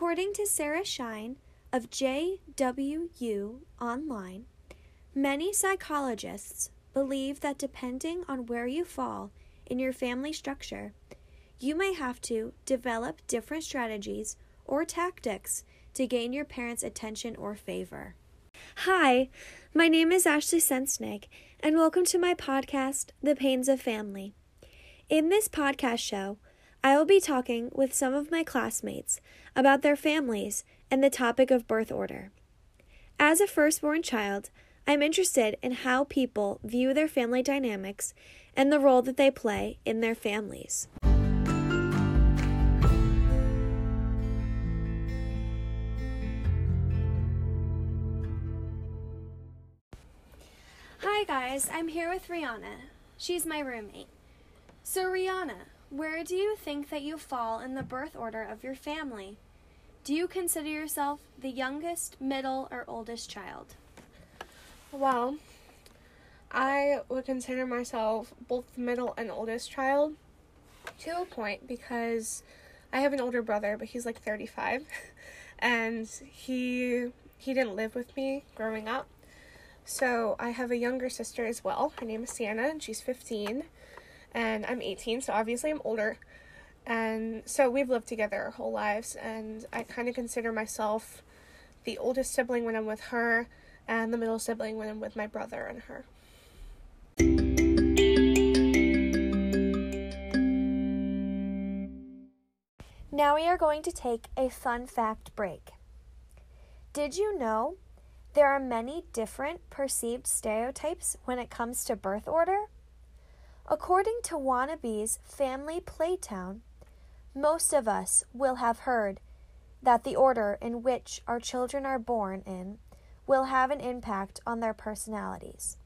According to Sarah Shine of JWU Online, many psychologists believe that depending on where you fall in your family structure, you may have to develop different strategies or tactics to gain your parents' attention or favor. Hi, my name is Ashley Sensnig, and welcome to my podcast, The Pains of Family. In this podcast show, I will be talking with some of my classmates about their families and the topic of birth order. As a firstborn child, I'm interested in how people view their family dynamics and the role that they play in their families. Hi guys, I'm here with Rihanna. She's my roommate. So, Rihanna, where do you think that you fall in the birth order of your family? Do you consider yourself the youngest, middle, or oldest child? Well, I would consider myself both the middle and oldest child to a point because I have an older brother, but he's like 35 and he he didn't live with me growing up. So, I have a younger sister as well. Her name is Sienna and she's 15 and I'm 18, so obviously I'm older. And so we've lived together our whole lives and I kind of consider myself the oldest sibling when I'm with her and the middle sibling when I'm with my brother and her. Now we are going to take a fun fact break. Did you know there are many different perceived stereotypes when it comes to birth order? According to Wannabe's Family Playtown, most of us will have heard that the order in which our children are born in will have an impact on their personalities.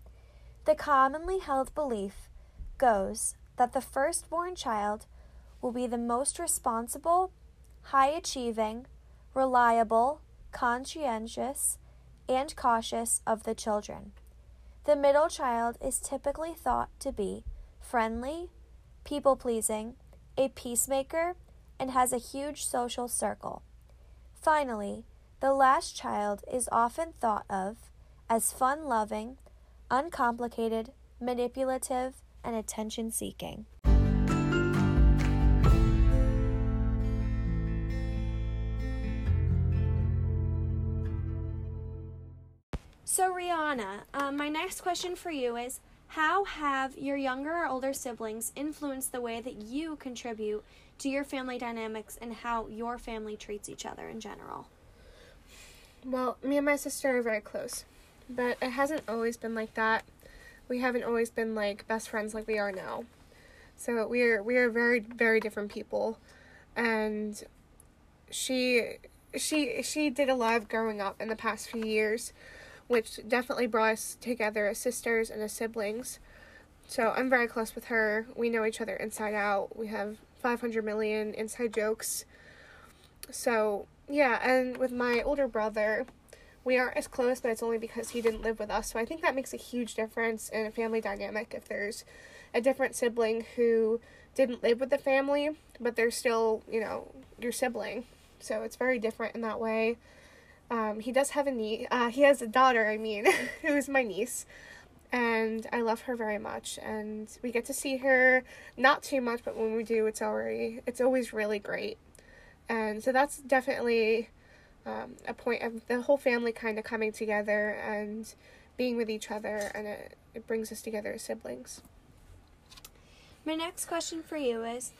The commonly held belief goes that the firstborn child will be the most responsible, high achieving, reliable, conscientious, and cautious of the children. The middle child is typically thought to be friendly, people pleasing, a peacemaker, and has a huge social circle. Finally, the last child is often thought of as fun loving, uncomplicated, manipulative, and attention seeking. So, Rihanna, um, my next question for you is How have your younger or older siblings influenced the way that you contribute to your family dynamics and how your family treats each other in general? Well, me and my sister are very close, but it hasn't always been like that. We haven't always been like best friends like we are now. So we are we are very very different people, and she she she did a lot of growing up in the past few years, which definitely brought us together as sisters and as siblings. So I'm very close with her. We know each other inside out. We have 500 million inside jokes. So yeah, and with my older brother, we aren't as close, but it's only because he didn't live with us. So I think that makes a huge difference in a family dynamic if there's a different sibling who didn't live with the family, but they're still, you know, your sibling. So it's very different in that way. Um, he does have a niece. Uh, he has a daughter, I mean, who is my niece. And I love her very much. And we get to see her not too much, but when we do, it's already it's always really great. And so that's definitely um, a point of the whole family kind of coming together and being with each other, and it, it brings us together as siblings. My next question for you is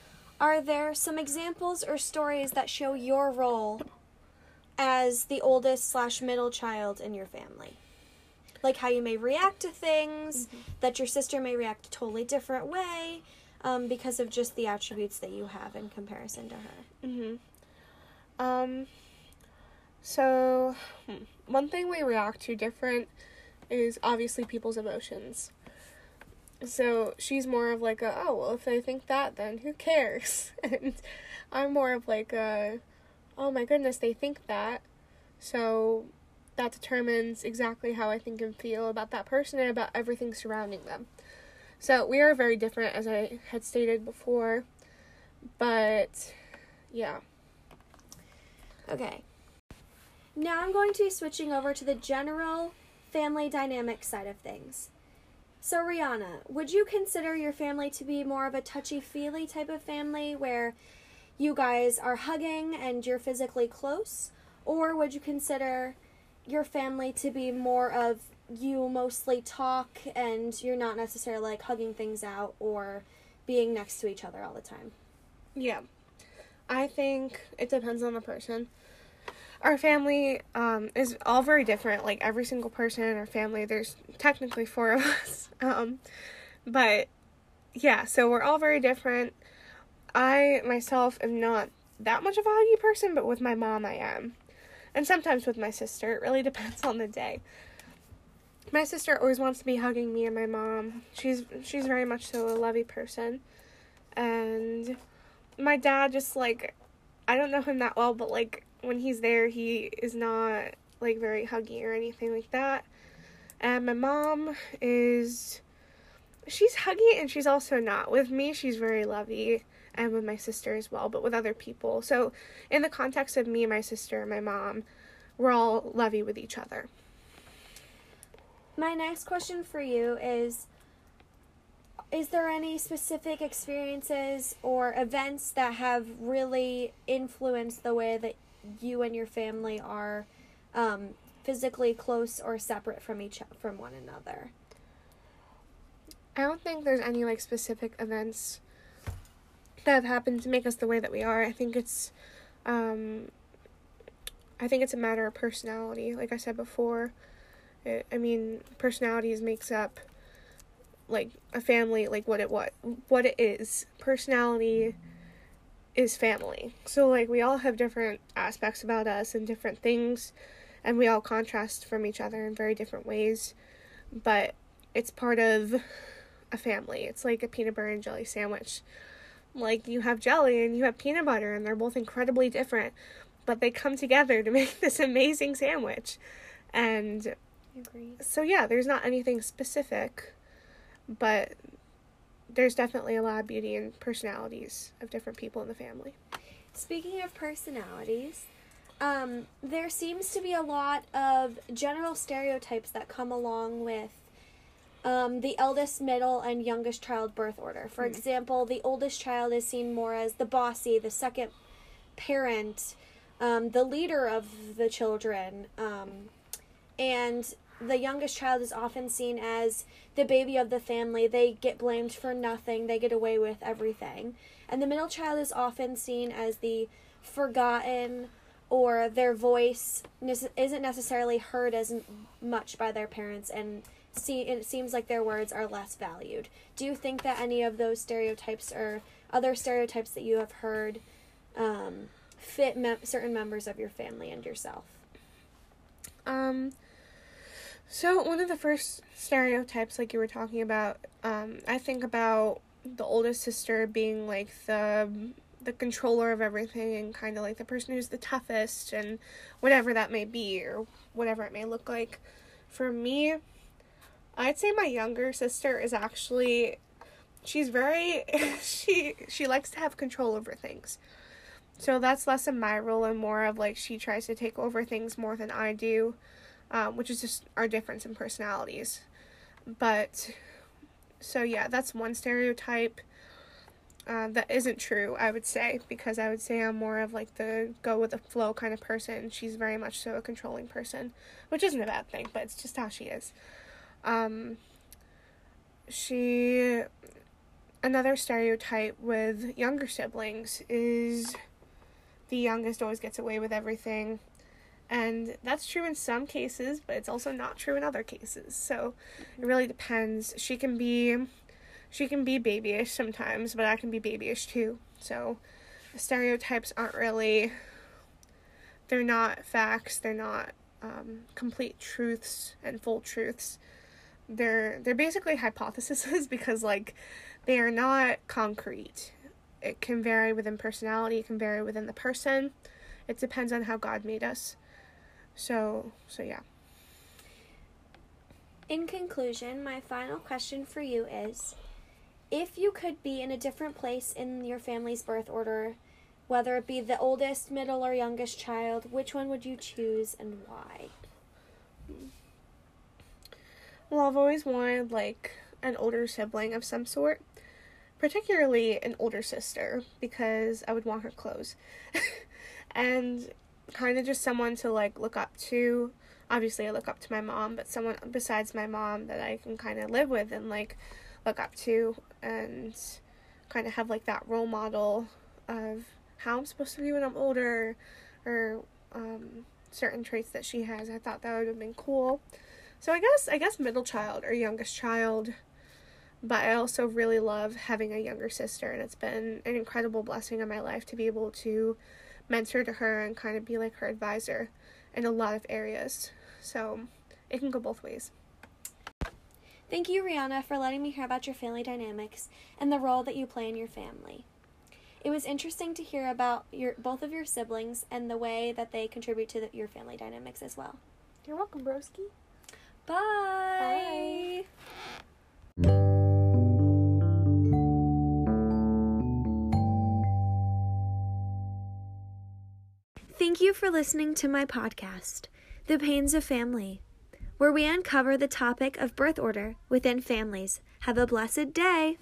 Are there some examples or stories that show your role as the oldest slash middle child in your family? Like how you may react to things, mm-hmm. that your sister may react a totally different way um, because of just the attributes that you have in comparison to her. Mm-hmm. Um, so, hmm, one thing we react to different is obviously people's emotions. So she's more of like a oh well if they think that then who cares and I'm more of like a oh my goodness they think that so that determines exactly how I think and feel about that person and about everything surrounding them. So we are very different as I had stated before but yeah. Okay. Now I'm going to be switching over to the general family dynamic side of things. So, Rihanna, would you consider your family to be more of a touchy feely type of family where you guys are hugging and you're physically close? Or would you consider your family to be more of you mostly talk and you're not necessarily like hugging things out or being next to each other all the time? Yeah. I think it depends on the person. Our family um, is all very different. Like every single person in our family, there's technically four of us. Um, but yeah, so we're all very different. I myself am not that much of a huggy person, but with my mom, I am. And sometimes with my sister. It really depends on the day. My sister always wants to be hugging me and my mom. She's she's very much so a lovey person. And my dad just like I don't know him that well, but like when he's there, he is not like very huggy or anything like that. And my mom is she's huggy and she's also not. With me, she's very lovey and with my sister as well, but with other people. So, in the context of me and my sister and my mom, we're all lovey with each other. My next question for you is is there any specific experiences or events that have really influenced the way that you and your family are um, physically close or separate from each from one another? I don't think there's any like specific events that have happened to make us the way that we are. I think it's um I think it's a matter of personality. Like I said before, it, I mean, personalities makes up like a family like what it what what it is personality is family so like we all have different aspects about us and different things and we all contrast from each other in very different ways but it's part of a family it's like a peanut butter and jelly sandwich like you have jelly and you have peanut butter and they're both incredibly different but they come together to make this amazing sandwich and so yeah there's not anything specific but there's definitely a lot of beauty in personalities of different people in the family. Speaking of personalities, um, there seems to be a lot of general stereotypes that come along with um, the eldest, middle, and youngest child birth order. For Hmm. example, the oldest child is seen more as the bossy, the second parent, um, the leader of the children, um, and the youngest child is often seen as the baby of the family. They get blamed for nothing, they get away with everything. And the middle child is often seen as the forgotten or their voice isn't necessarily heard as m- much by their parents and see it seems like their words are less valued. Do you think that any of those stereotypes or other stereotypes that you have heard um, fit certain members of your family and yourself? Um so one of the first stereotypes like you were talking about, um, I think about the oldest sister being like the the controller of everything and kind of like the person who's the toughest and whatever that may be or whatever it may look like. For me, I'd say my younger sister is actually she's very she she likes to have control over things. So that's less of my role and more of like she tries to take over things more than I do, um, which is just our difference in personalities. But so yeah, that's one stereotype uh, that isn't true. I would say because I would say I'm more of like the go with the flow kind of person. She's very much so a controlling person, which isn't a bad thing, but it's just how she is. Um, she another stereotype with younger siblings is the youngest always gets away with everything. And that's true in some cases, but it's also not true in other cases. So it really depends. She can be she can be babyish sometimes, but I can be babyish too. So stereotypes aren't really they're not facts, they're not um, complete truths and full truths. They're they're basically hypotheses because like they are not concrete. It can vary within personality, it can vary within the person. It depends on how God made us. So, so yeah. In conclusion, my final question for you is if you could be in a different place in your family's birth order whether it be the oldest, middle, or youngest child, which one would you choose and why? Well, I've always wanted like an older sibling of some sort, particularly an older sister, because I would want her clothes. and kind of just someone to like look up to. Obviously, I look up to my mom, but someone besides my mom that I can kind of live with and like look up to and kind of have like that role model of how I'm supposed to be when I'm older or um, certain traits that she has. I thought that would have been cool. So I guess I guess middle child or youngest child. But I also really love having a younger sister and it's been an incredible blessing in my life to be able to mentor to her and kind of be like her advisor in a lot of areas. So it can go both ways. Thank you, Rihanna, for letting me hear about your family dynamics and the role that you play in your family. It was interesting to hear about your both of your siblings and the way that they contribute to the, your family dynamics as well. You're welcome, broski. Bye. Bye. Thank you for listening to my podcast, The Pains of Family, where we uncover the topic of birth order within families. Have a blessed day.